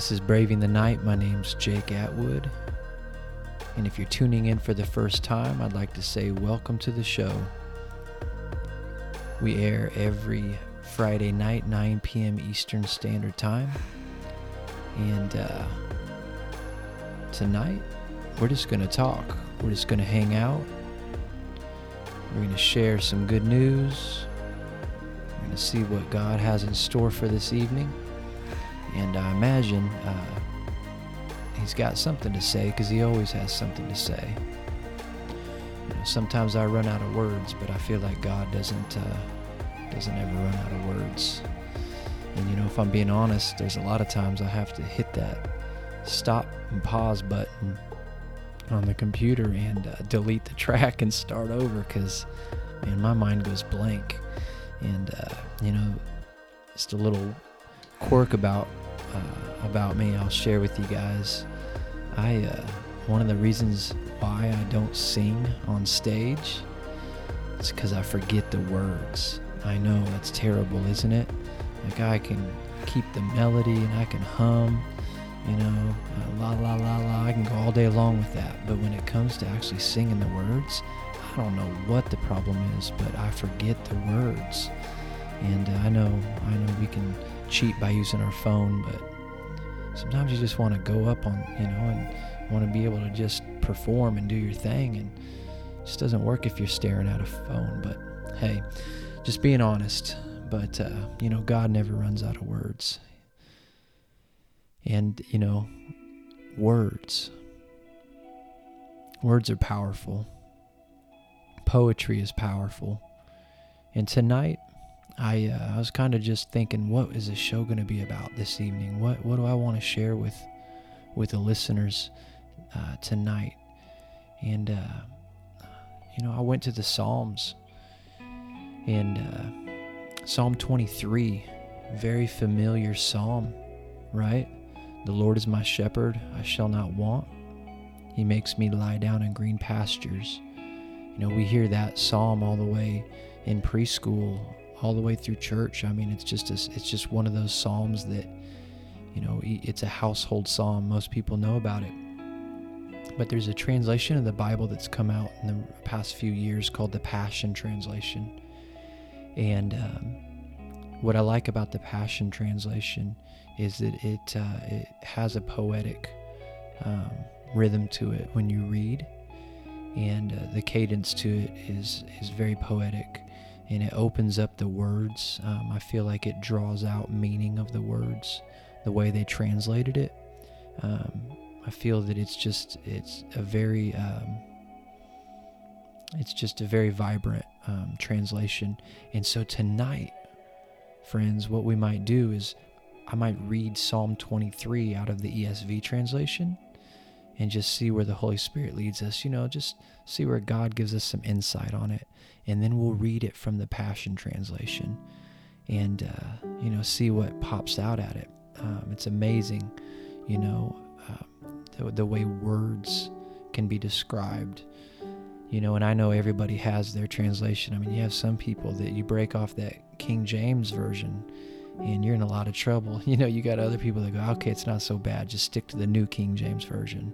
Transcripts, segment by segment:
This is Braving the Night. My name's Jake Atwood. And if you're tuning in for the first time, I'd like to say welcome to the show. We air every Friday night, 9 p.m. Eastern Standard Time. And uh, tonight, we're just going to talk. We're just going to hang out. We're going to share some good news. We're going to see what God has in store for this evening. And I imagine uh, he's got something to say because he always has something to say. You know, sometimes I run out of words, but I feel like God doesn't uh, doesn't ever run out of words. And you know, if I'm being honest, there's a lot of times I have to hit that stop and pause button on the computer and uh, delete the track and start over because man, my mind goes blank. And uh, you know, just a little quirk about uh, about me I'll share with you guys. I uh, one of the reasons why I don't sing on stage is because I forget the words. I know that's terrible, isn't it? Like I can keep the melody and I can hum, you know, uh, la la la la. I can go all day long with that. But when it comes to actually singing the words, I don't know what the problem is, but I forget the words. And uh, I know, I know we can cheat by using our phone, but sometimes you just want to go up on, you know, and want to be able to just perform and do your thing. And it just doesn't work if you're staring at a phone. But hey, just being honest. But, uh, you know, God never runs out of words. And, you know, words. Words are powerful. Poetry is powerful. And tonight, I uh, I was kind of just thinking, what is this show going to be about this evening? What what do I want to share with with the listeners uh, tonight? And uh, you know, I went to the Psalms, and uh, Psalm 23, very familiar psalm, right? The Lord is my shepherd; I shall not want. He makes me lie down in green pastures. You know, we hear that psalm all the way in preschool all the way through church. I mean, it's just a, it's just one of those psalms that you know it's a household psalm. Most people know about it. But there's a translation of the Bible that's come out in the past few years called the Passion Translation. And um, what I like about the Passion Translation is that it uh, it has a poetic um, rhythm to it when you read, and uh, the cadence to it is is very poetic and it opens up the words. Um, I feel like it draws out meaning of the words, the way they translated it. Um, I feel that it's just it's a very um, it's just a very vibrant um, translation. And so tonight, friends, what we might do is I might read Psalm 23 out of the ESV translation and just see where the Holy Spirit leads us. You know, just see where God gives us some insight on it. And then we'll read it from the Passion Translation and, uh, you know, see what pops out at it. Um, it's amazing, you know, uh, the, the way words can be described. You know, and I know everybody has their translation. I mean, you have some people that you break off that King James version and you're in a lot of trouble. You know, you got other people that go, okay, it's not so bad. Just stick to the New King James Version.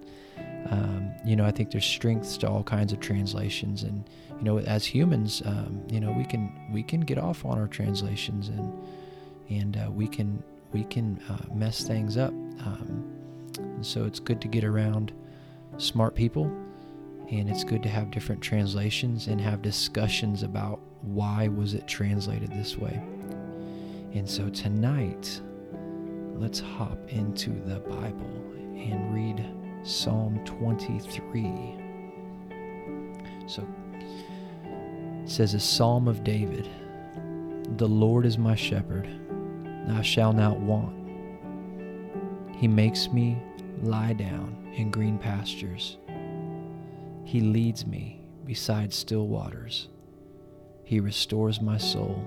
Um, you know, I think there's strengths to all kinds of translations, and you know, as humans, um, you know, we can we can get off on our translations, and and uh, we can we can uh, mess things up. Um, so it's good to get around smart people, and it's good to have different translations and have discussions about why was it translated this way. And so tonight, let's hop into the Bible and read Psalm 23. So it says, A Psalm of David The Lord is my shepherd, I shall not want. He makes me lie down in green pastures. He leads me beside still waters. He restores my soul.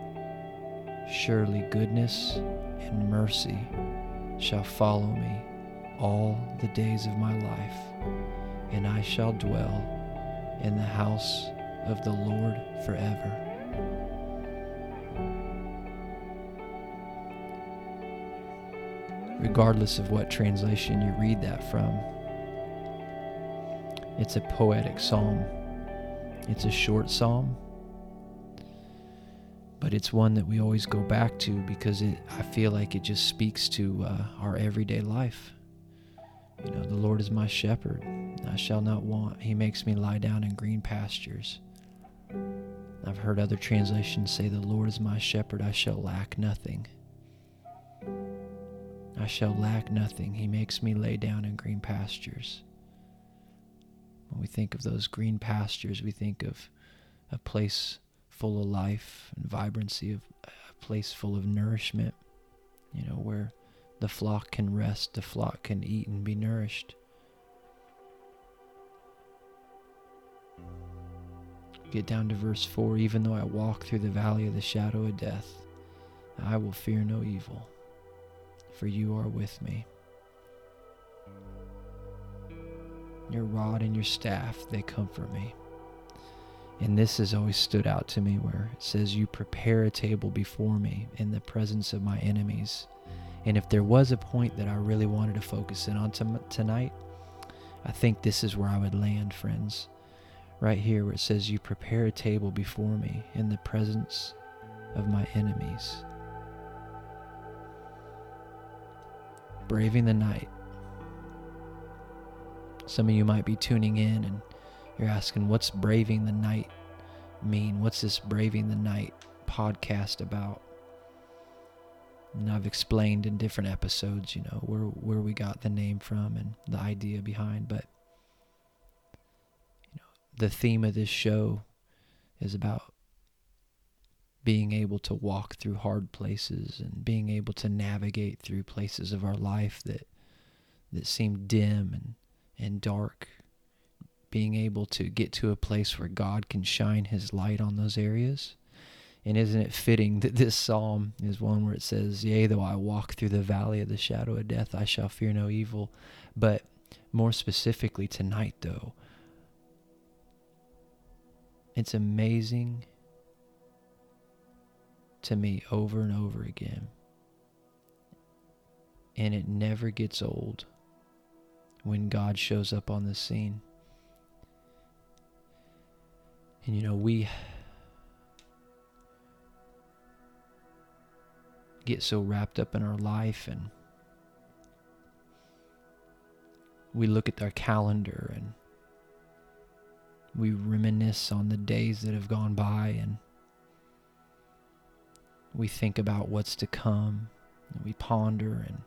Surely goodness and mercy shall follow me all the days of my life, and I shall dwell in the house of the Lord forever. Regardless of what translation you read that from, it's a poetic psalm. It's a short psalm, but it's one that we always go back to because it I feel like it just speaks to uh, our everyday life. You know, the Lord is my shepherd, I shall not want. He makes me lie down in green pastures. I've heard other translations say, The Lord is my shepherd, I shall lack nothing. I shall lack nothing. He makes me lay down in green pastures. When we think of those green pastures, we think of a place full of life and vibrancy, of a place full of nourishment, you know, where the flock can rest, the flock can eat and be nourished. Get down to verse 4 Even though I walk through the valley of the shadow of death, I will fear no evil, for you are with me. Your rod and your staff, they comfort me. And this has always stood out to me where it says, You prepare a table before me in the presence of my enemies. And if there was a point that I really wanted to focus in on tonight, I think this is where I would land, friends. Right here, where it says, You prepare a table before me in the presence of my enemies. Braving the night some of you might be tuning in and you're asking, what's Braving the Night mean? What's this Braving the Night podcast about? And I've explained in different episodes, you know, where where we got the name from and the idea behind, but you know, the theme of this show is about being able to walk through hard places and being able to navigate through places of our life that that seem dim and and dark, being able to get to a place where God can shine his light on those areas. And isn't it fitting that this psalm is one where it says, Yea, though I walk through the valley of the shadow of death, I shall fear no evil. But more specifically tonight, though, it's amazing to me over and over again. And it never gets old when God shows up on the scene. And you know, we get so wrapped up in our life and we look at our calendar and we reminisce on the days that have gone by and we think about what's to come and we ponder and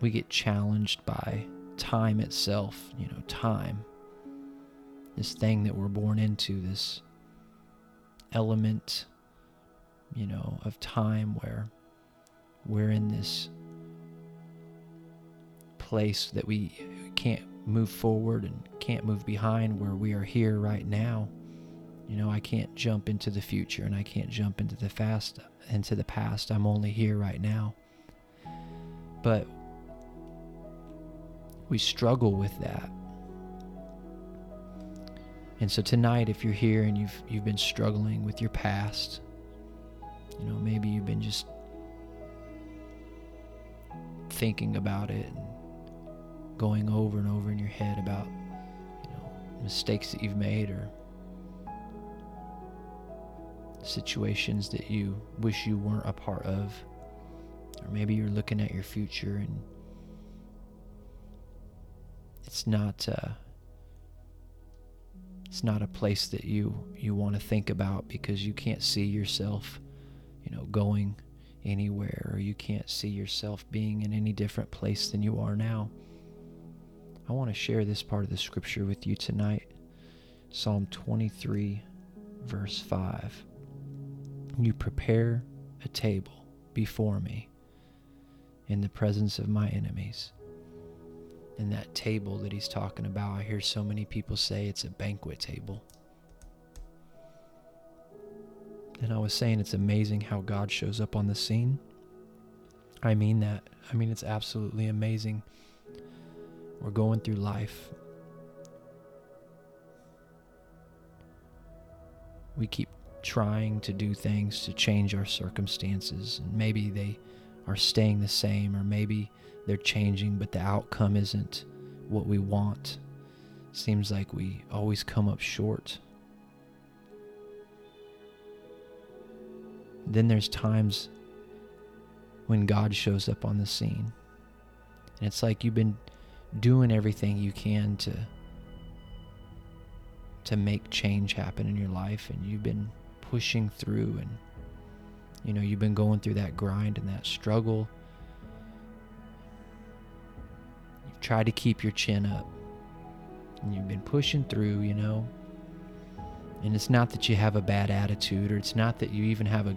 we get challenged by time itself, you know, time. This thing that we're born into, this element, you know, of time where we're in this place that we can't move forward and can't move behind where we are here right now. You know, I can't jump into the future and I can't jump into the fast into the past. I'm only here right now. But we struggle with that. And so tonight if you're here and you've you've been struggling with your past, you know, maybe you've been just thinking about it and going over and over in your head about you know mistakes that you've made or situations that you wish you weren't a part of. Or maybe you're looking at your future and it's not uh, it's not a place that you you want to think about because you can't see yourself you know going anywhere or you can't see yourself being in any different place than you are now. I want to share this part of the scripture with you tonight. Psalm 23 verse 5 you prepare a table before me in the presence of my enemies. And that table that he's talking about, I hear so many people say it's a banquet table. And I was saying it's amazing how God shows up on the scene. I mean that. I mean, it's absolutely amazing. We're going through life. We keep trying to do things to change our circumstances, and maybe they are staying the same, or maybe they're changing, but the outcome isn't what we want. Seems like we always come up short. Then there's times when God shows up on the scene. And it's like you've been doing everything you can to to make change happen in your life and you've been pushing through and you know you've been going through that grind and that struggle you've tried to keep your chin up and you've been pushing through you know and it's not that you have a bad attitude or it's not that you even have a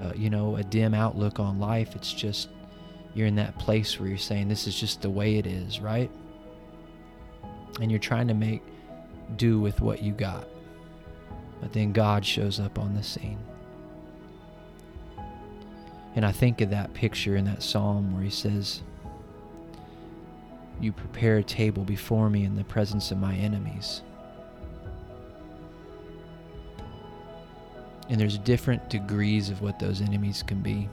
uh, you know, a dim outlook on life. It's just you're in that place where you're saying this is just the way it is, right? And you're trying to make do with what you got. But then God shows up on the scene. And I think of that picture in that psalm where he says, You prepare a table before me in the presence of my enemies. And there's different degrees of what those enemies can be.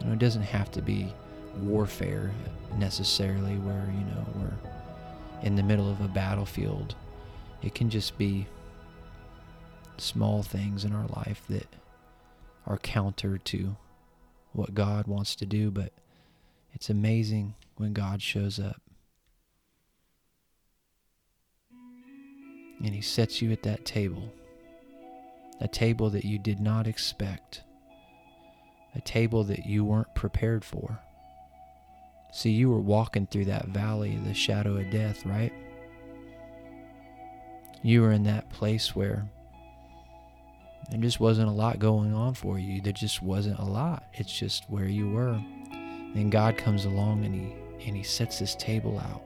You know, it doesn't have to be warfare necessarily where, you know, we're in the middle of a battlefield. It can just be small things in our life that are counter to what God wants to do, but it's amazing when God shows up. And he sets you at that table a table that you did not expect, a table that you weren't prepared for. See, you were walking through that valley of the shadow of death, right? You were in that place where there just wasn't a lot going on for you. There just wasn't a lot. It's just where you were. And God comes along and he and he sets this table out.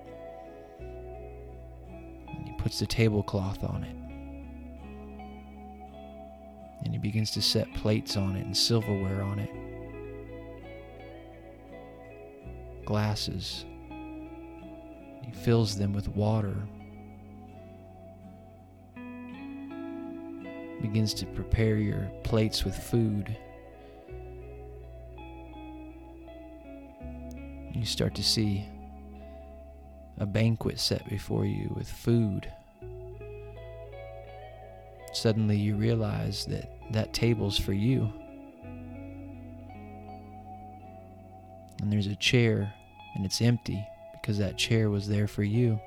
And he puts the tablecloth on it and he begins to set plates on it and silverware on it, glasses. He fills them with water. Begins to prepare your plates with food. You start to see a banquet set before you with food suddenly you realize that that table's for you. And there's a chair, and it's empty because that chair was there for you.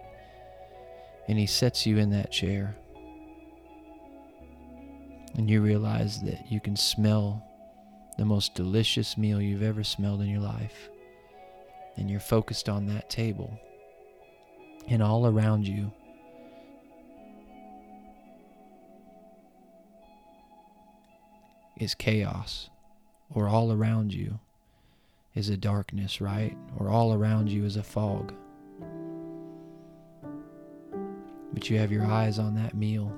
And He sets you in that chair. And you realize that you can smell the most delicious meal you've ever smelled in your life. And you're focused on that table. And all around you is chaos, or all around you is a darkness, right? Or all around you is a fog. But you have your eyes on that meal,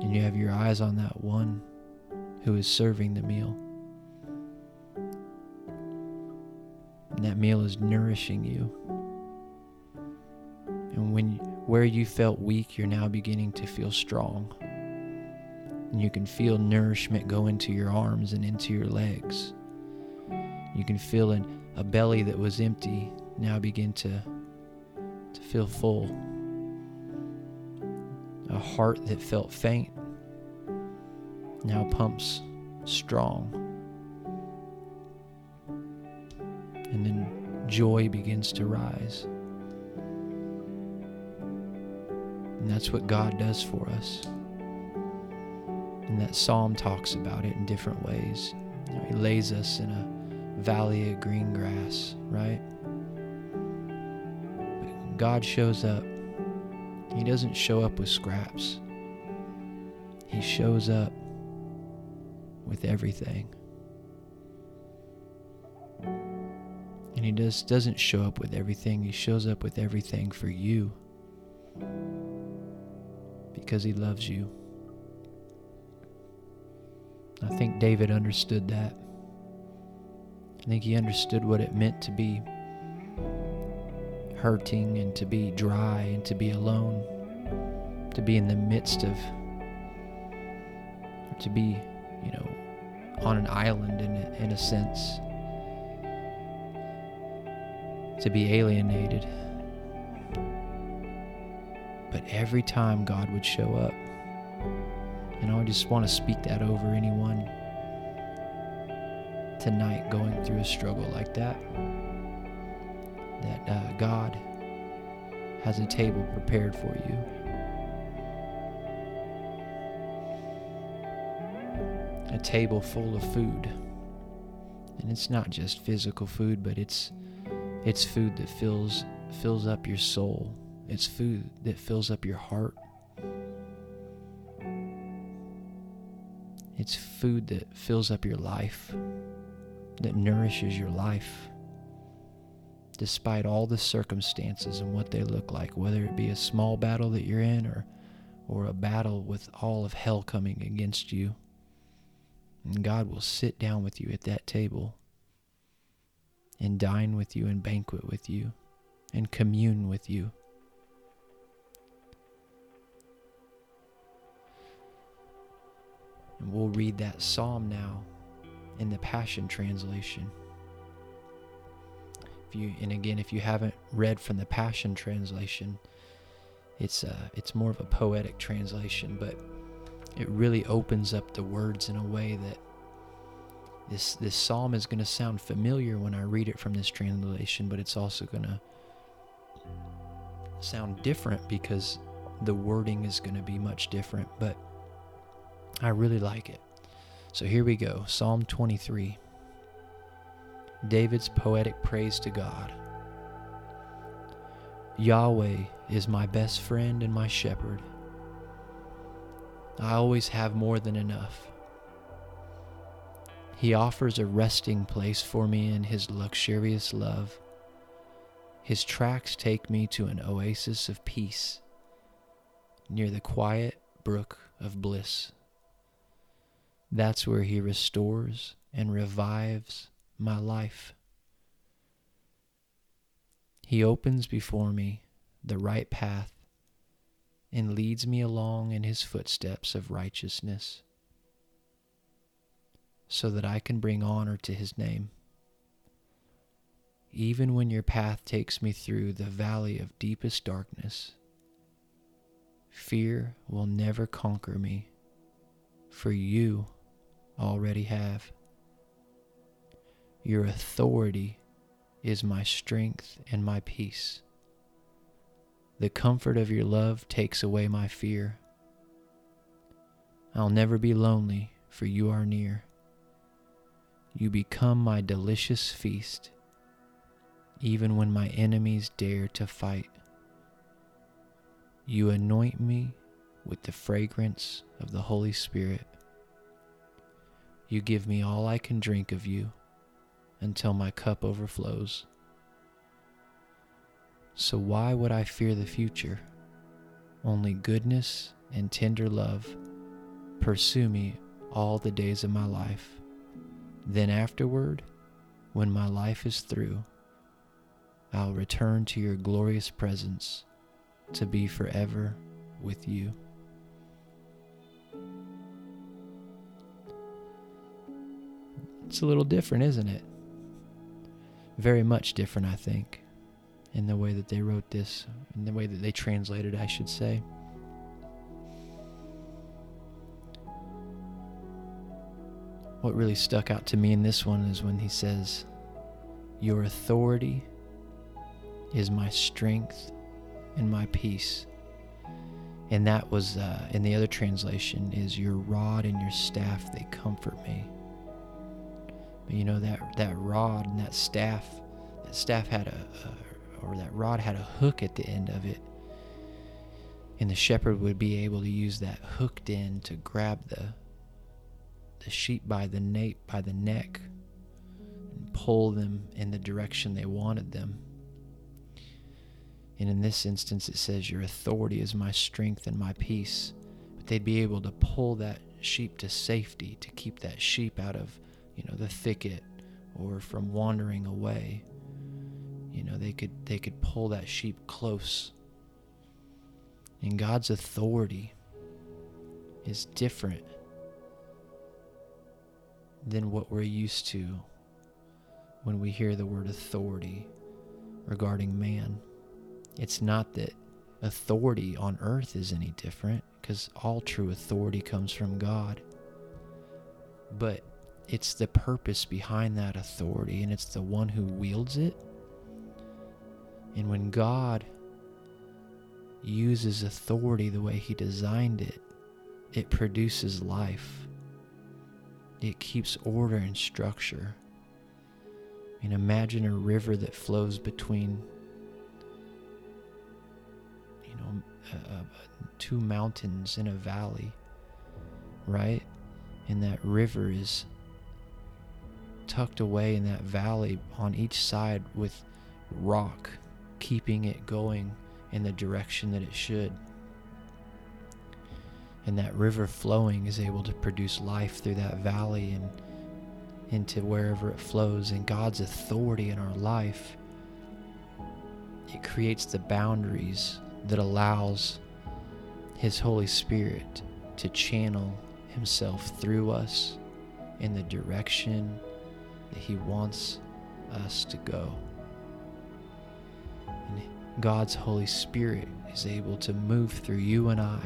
and you have your eyes on that one who is serving the meal. And that meal is nourishing you. And when where you felt weak, you're now beginning to feel strong. And you can feel nourishment go into your arms and into your legs. You can feel an, a belly that was empty now begin to, to feel full. A heart that felt faint now pumps strong. And then joy begins to rise. And that's what God does for us. And that psalm talks about it in different ways. He lays us in a valley of green grass, right? God shows up. Doesn't show up with scraps. He shows up with everything. And he just doesn't show up with everything, he shows up with everything for you because he loves you. I think David understood that. I think he understood what it meant to be hurting and to be dry and to be alone, to be in the midst of, to be, you know, on an island in a, in a sense, to be alienated. But every time God would show up, and I just want to speak that over anyone tonight going through a struggle like that. That uh, God has a table prepared for you. A table full of food. And it's not just physical food, but it's it's food that fills fills up your soul. It's food that fills up your heart. It's food that fills up your life, that nourishes your life, despite all the circumstances and what they look like, whether it be a small battle that you're in or, or a battle with all of hell coming against you. And God will sit down with you at that table and dine with you and banquet with you and commune with you. And we'll read that psalm now in the Passion Translation. If you and again if you haven't read from the Passion Translation, it's uh, it's more of a poetic translation, but it really opens up the words in a way that this this psalm is going to sound familiar when I read it from this translation, but it's also going to sound different because the wording is going to be much different, but I really like it. So here we go Psalm 23. David's poetic praise to God. Yahweh is my best friend and my shepherd. I always have more than enough. He offers a resting place for me in His luxurious love. His tracks take me to an oasis of peace near the quiet brook of bliss. That's where He restores and revives my life. He opens before me the right path and leads me along in His footsteps of righteousness so that I can bring honor to His name. Even when your path takes me through the valley of deepest darkness, fear will never conquer me, for you already have. Your authority is my strength and my peace. The comfort of your love takes away my fear. I'll never be lonely, for you are near. You become my delicious feast, even when my enemies dare to fight. You anoint me with the fragrance of the Holy Spirit. You give me all I can drink of you until my cup overflows. So why would I fear the future? Only goodness and tender love pursue me all the days of my life. Then afterward, when my life is through, I'll return to your glorious presence to be forever with you. It's a little different, isn't it? Very much different, I think, in the way that they wrote this, in the way that they translated, I should say. What really stuck out to me in this one is when he says, Your authority is my strength and my peace. And that was uh, in the other translation is your rod and your staff they comfort me. But you know that that rod and that staff, that staff had a, a or that rod had a hook at the end of it. And the shepherd would be able to use that hooked end to grab the the sheep by the nape by the neck and pull them in the direction they wanted them. And in this instance, it says, Your authority is my strength and my peace. But they'd be able to pull that sheep to safety, to keep that sheep out of, you know, the thicket or from wandering away. You know, they could they could pull that sheep close. And God's authority is different than what we're used to when we hear the word authority regarding man. It's not that authority on earth is any different, because all true authority comes from God. But it's the purpose behind that authority, and it's the one who wields it. And when God uses authority the way He designed it, it produces life. It keeps order and structure. Mean, imagine a river that flows between, you know, uh, two mountains in a valley, right? And that river is tucked away in that valley on each side with rock, keeping it going in the direction that it should. And that river flowing is able to produce life through that valley and into wherever it flows. And God's authority in our life, it creates the boundaries that allows His Holy Spirit to channel Himself through us in the direction that He wants us to go. God's Holy Spirit is able to move through you and I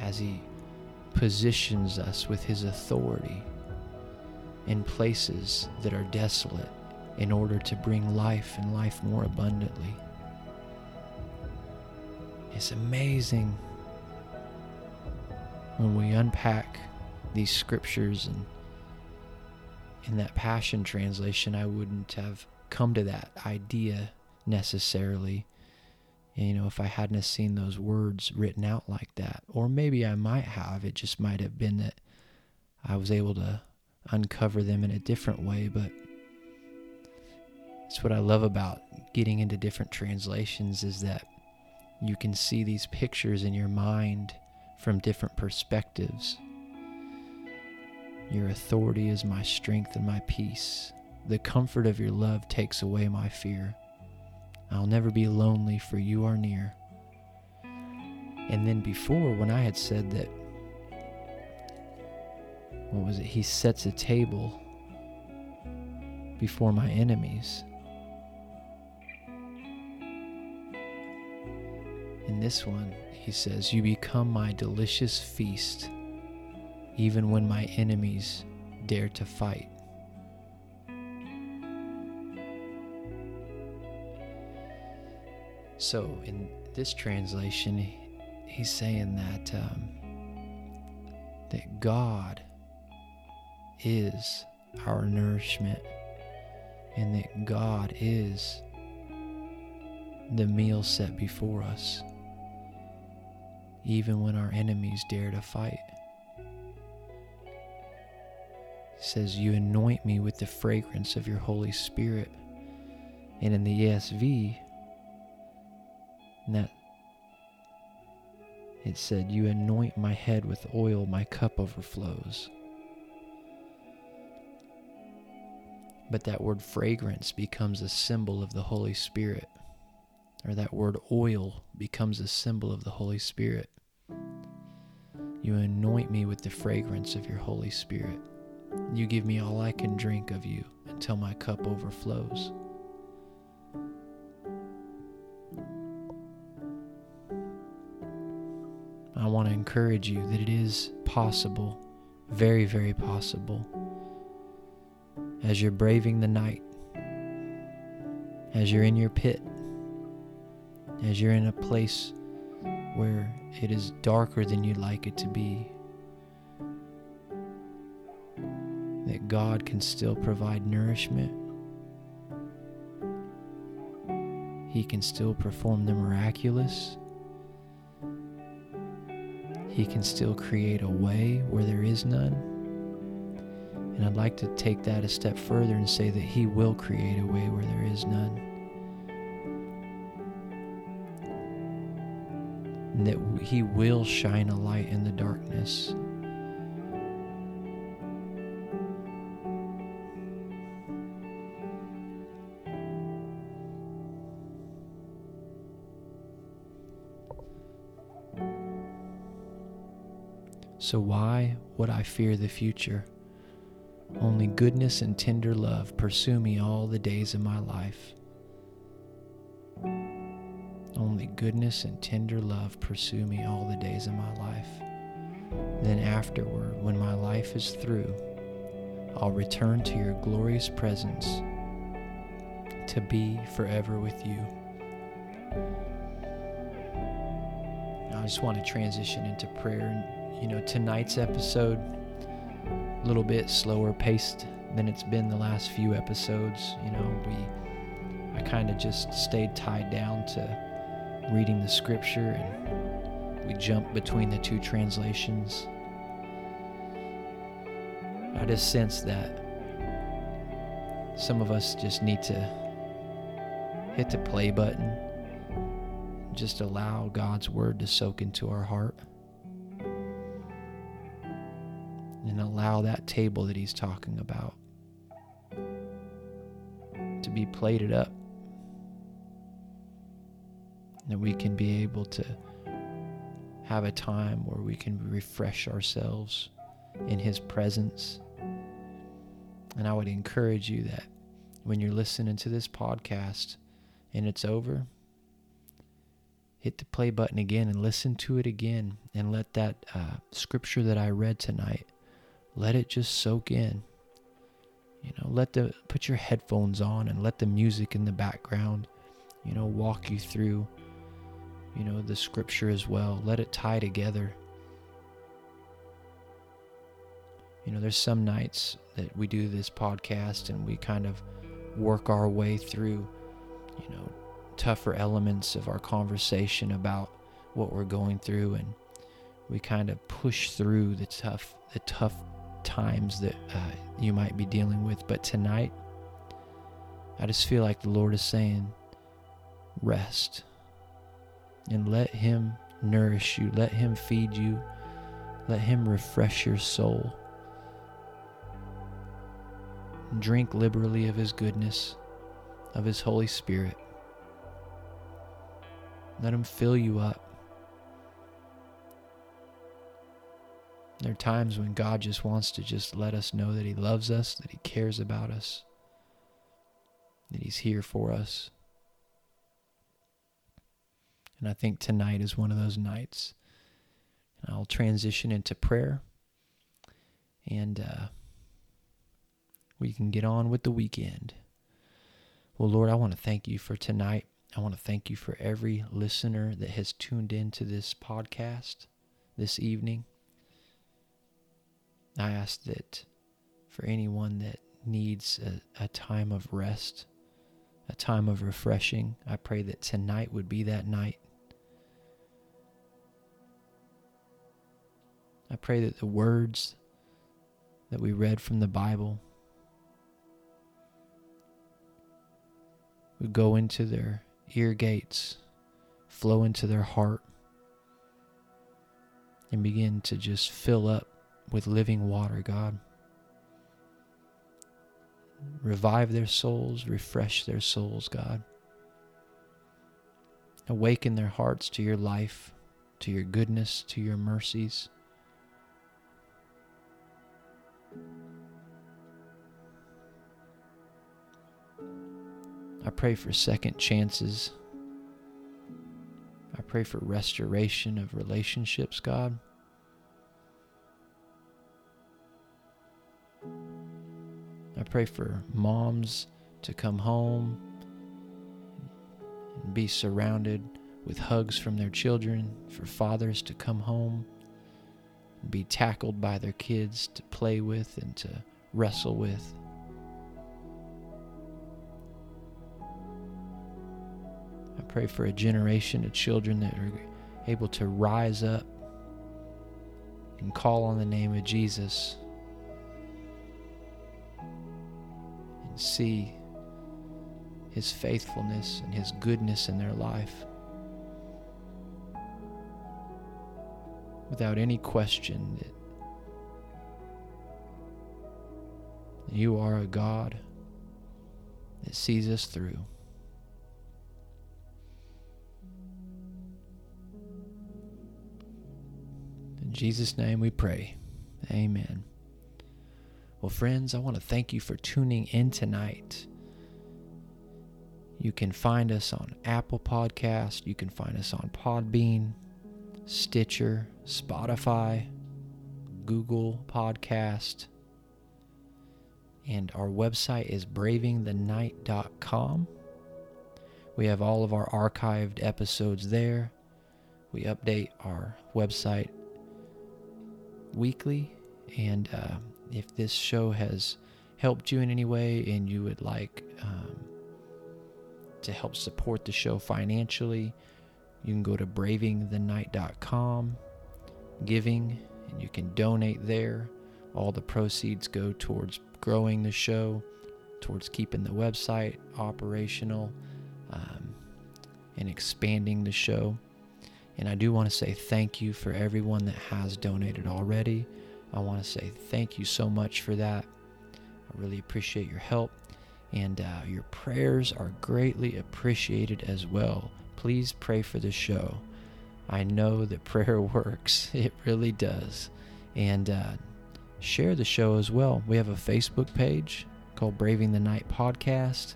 as He positions us with His authority in places that are desolate in order to bring life and life more abundantly. It's amazing when we unpack these scriptures and in that passion translation I wouldn't have come to that idea necessarily you know if I hadn't seen those words written out like that or maybe I might have it just might have been that I was able to uncover them in a different way, but it's what I love about getting into different translations is that you can see these pictures in your mind from different perspectives. Your authority is my strength and my peace. The comfort of your love takes away my fear. I'll never be lonely, for you are near. And then before, when I had said that what was it? He sets a table before my enemies. In this one, he says, You become my delicious feast, even when my enemies dare to fight. So, in this translation, he's saying that um, that God is our nourishment and that God is the meal set before us, even when our enemies dare to fight. He says, You anoint me with the fragrance of your Holy Spirit. And in the ESV, that it said, You anoint my head with oil, my cup overflows. But that word fragrance becomes a symbol of the Holy Spirit, or that word oil becomes a symbol of the Holy Spirit. You anoint me with the fragrance of your Holy Spirit. You give me all I can drink of you until my cup overflows. Want to encourage you that it is possible, very, very possible as you're braving the night, as you're in your pit, as you're in a place where it is darker than you'd like it to be, that God can still provide nourishment. He can still perform the miraculous. He can still create a way where there is none. And I'd like to take that a step further and say that He will create a way where there is none. And that He will shine a light in the darkness. So why would I fear the future? Only goodness and tender love pursue me all the days of my life. Only goodness and tender love pursue me all the days of my life. Then afterward, when my life is through, I'll return to your glorious presence to be forever with you. I just want to transition into prayer you know, tonight's episode a little bit slower paced than it's been the last few episodes. You know, we I kind of just stayed tied down to reading the scripture and we jumped between the two translations. I just sense that some of us just need to hit the play button, just allow God's word to soak into our heart. And allow that table that he's talking about to be plated up. That we can be able to have a time where we can refresh ourselves in his presence. And I would encourage you that when you're listening to this podcast and it's over, hit the play button again and listen to it again and let that uh, scripture that I read tonight let it just soak in. You know, let the put your headphones on and let the music in the background, you know, walk you through, you know, the scripture as well. Let it tie together. You know, there's some nights that we do this podcast and we kind of work our way through, you know, tougher elements of our conversation about what we're going through and we kind of push through the tough the tough times that uh, you might be dealing with. But tonight, I just feel like the Lord is saying, rest and let Him nourish you, let Him feed you, let Him refresh your soul. Drink liberally of His goodness, of His Holy Spirit. Let Him fill you up. There are times when God just wants to just let us know that He loves us, that He cares about us, that He's here for us. And I think tonight is one of those nights. And I'll transition into prayer. And uh, we can get on with the weekend. Well, Lord, I want to thank you for tonight. I want to thank you for every listener that has tuned in to this podcast this evening. I ask that for anyone that needs a, a, time of rest, a time of refreshing, I pray that tonight would be that night. I pray that the words that we read from the Bible would go into their ear gates, flow into their heart, and begin to just fill up with living water, God. Revive their souls, refresh their souls, God. Awaken their hearts to your life, to your goodness, to your mercies. I pray for second chances. I pray for restoration of relationships, God. I pray for moms to come home and be surrounded with hugs from their children, for fathers to come home and be tackled by their kids to play with and to wrestle with. I pray for a generation of children that are able to rise up and call on the name of Jesus see His faithfulness and His goodness in their life. Without any question that you are a God that sees us through. In Jesus' name we pray. Amen. Well, friends, I want to thank you for tuning in tonight. You can find us on Apple Podcast, you can find us on Podbean, Stitcher, Spotify, Google Podcast, and our website is bravingthenight.com. We have all of our archived episodes there. We update our website weekly, and uh, if this show has helped you in any way and you would like um, to help support the show financially, you can go to bravingthenight.com, giving, and you can donate there. All the proceeds go towards growing the show, towards keeping the website operational, um, and expanding the show. And I do want to say thank you for everyone that has donated already. I want to say thank you so much for that. I really appreciate your help, and uh, your prayers are greatly appreciated as well. Please pray for the show. I know that prayer works, it really does. And uh, share the show as well. We have a Facebook page called Braving the Night Podcast.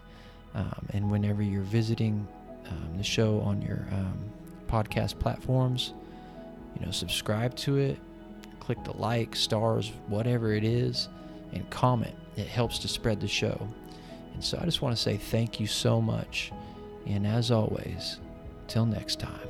Um, and whenever you're visiting um, the show on your um, podcast platforms, you know, subscribe to it, click the like, stars, whatever it is, and comment. It helps to spread the show. And so I just want to say thank you so much. And as always, till next time.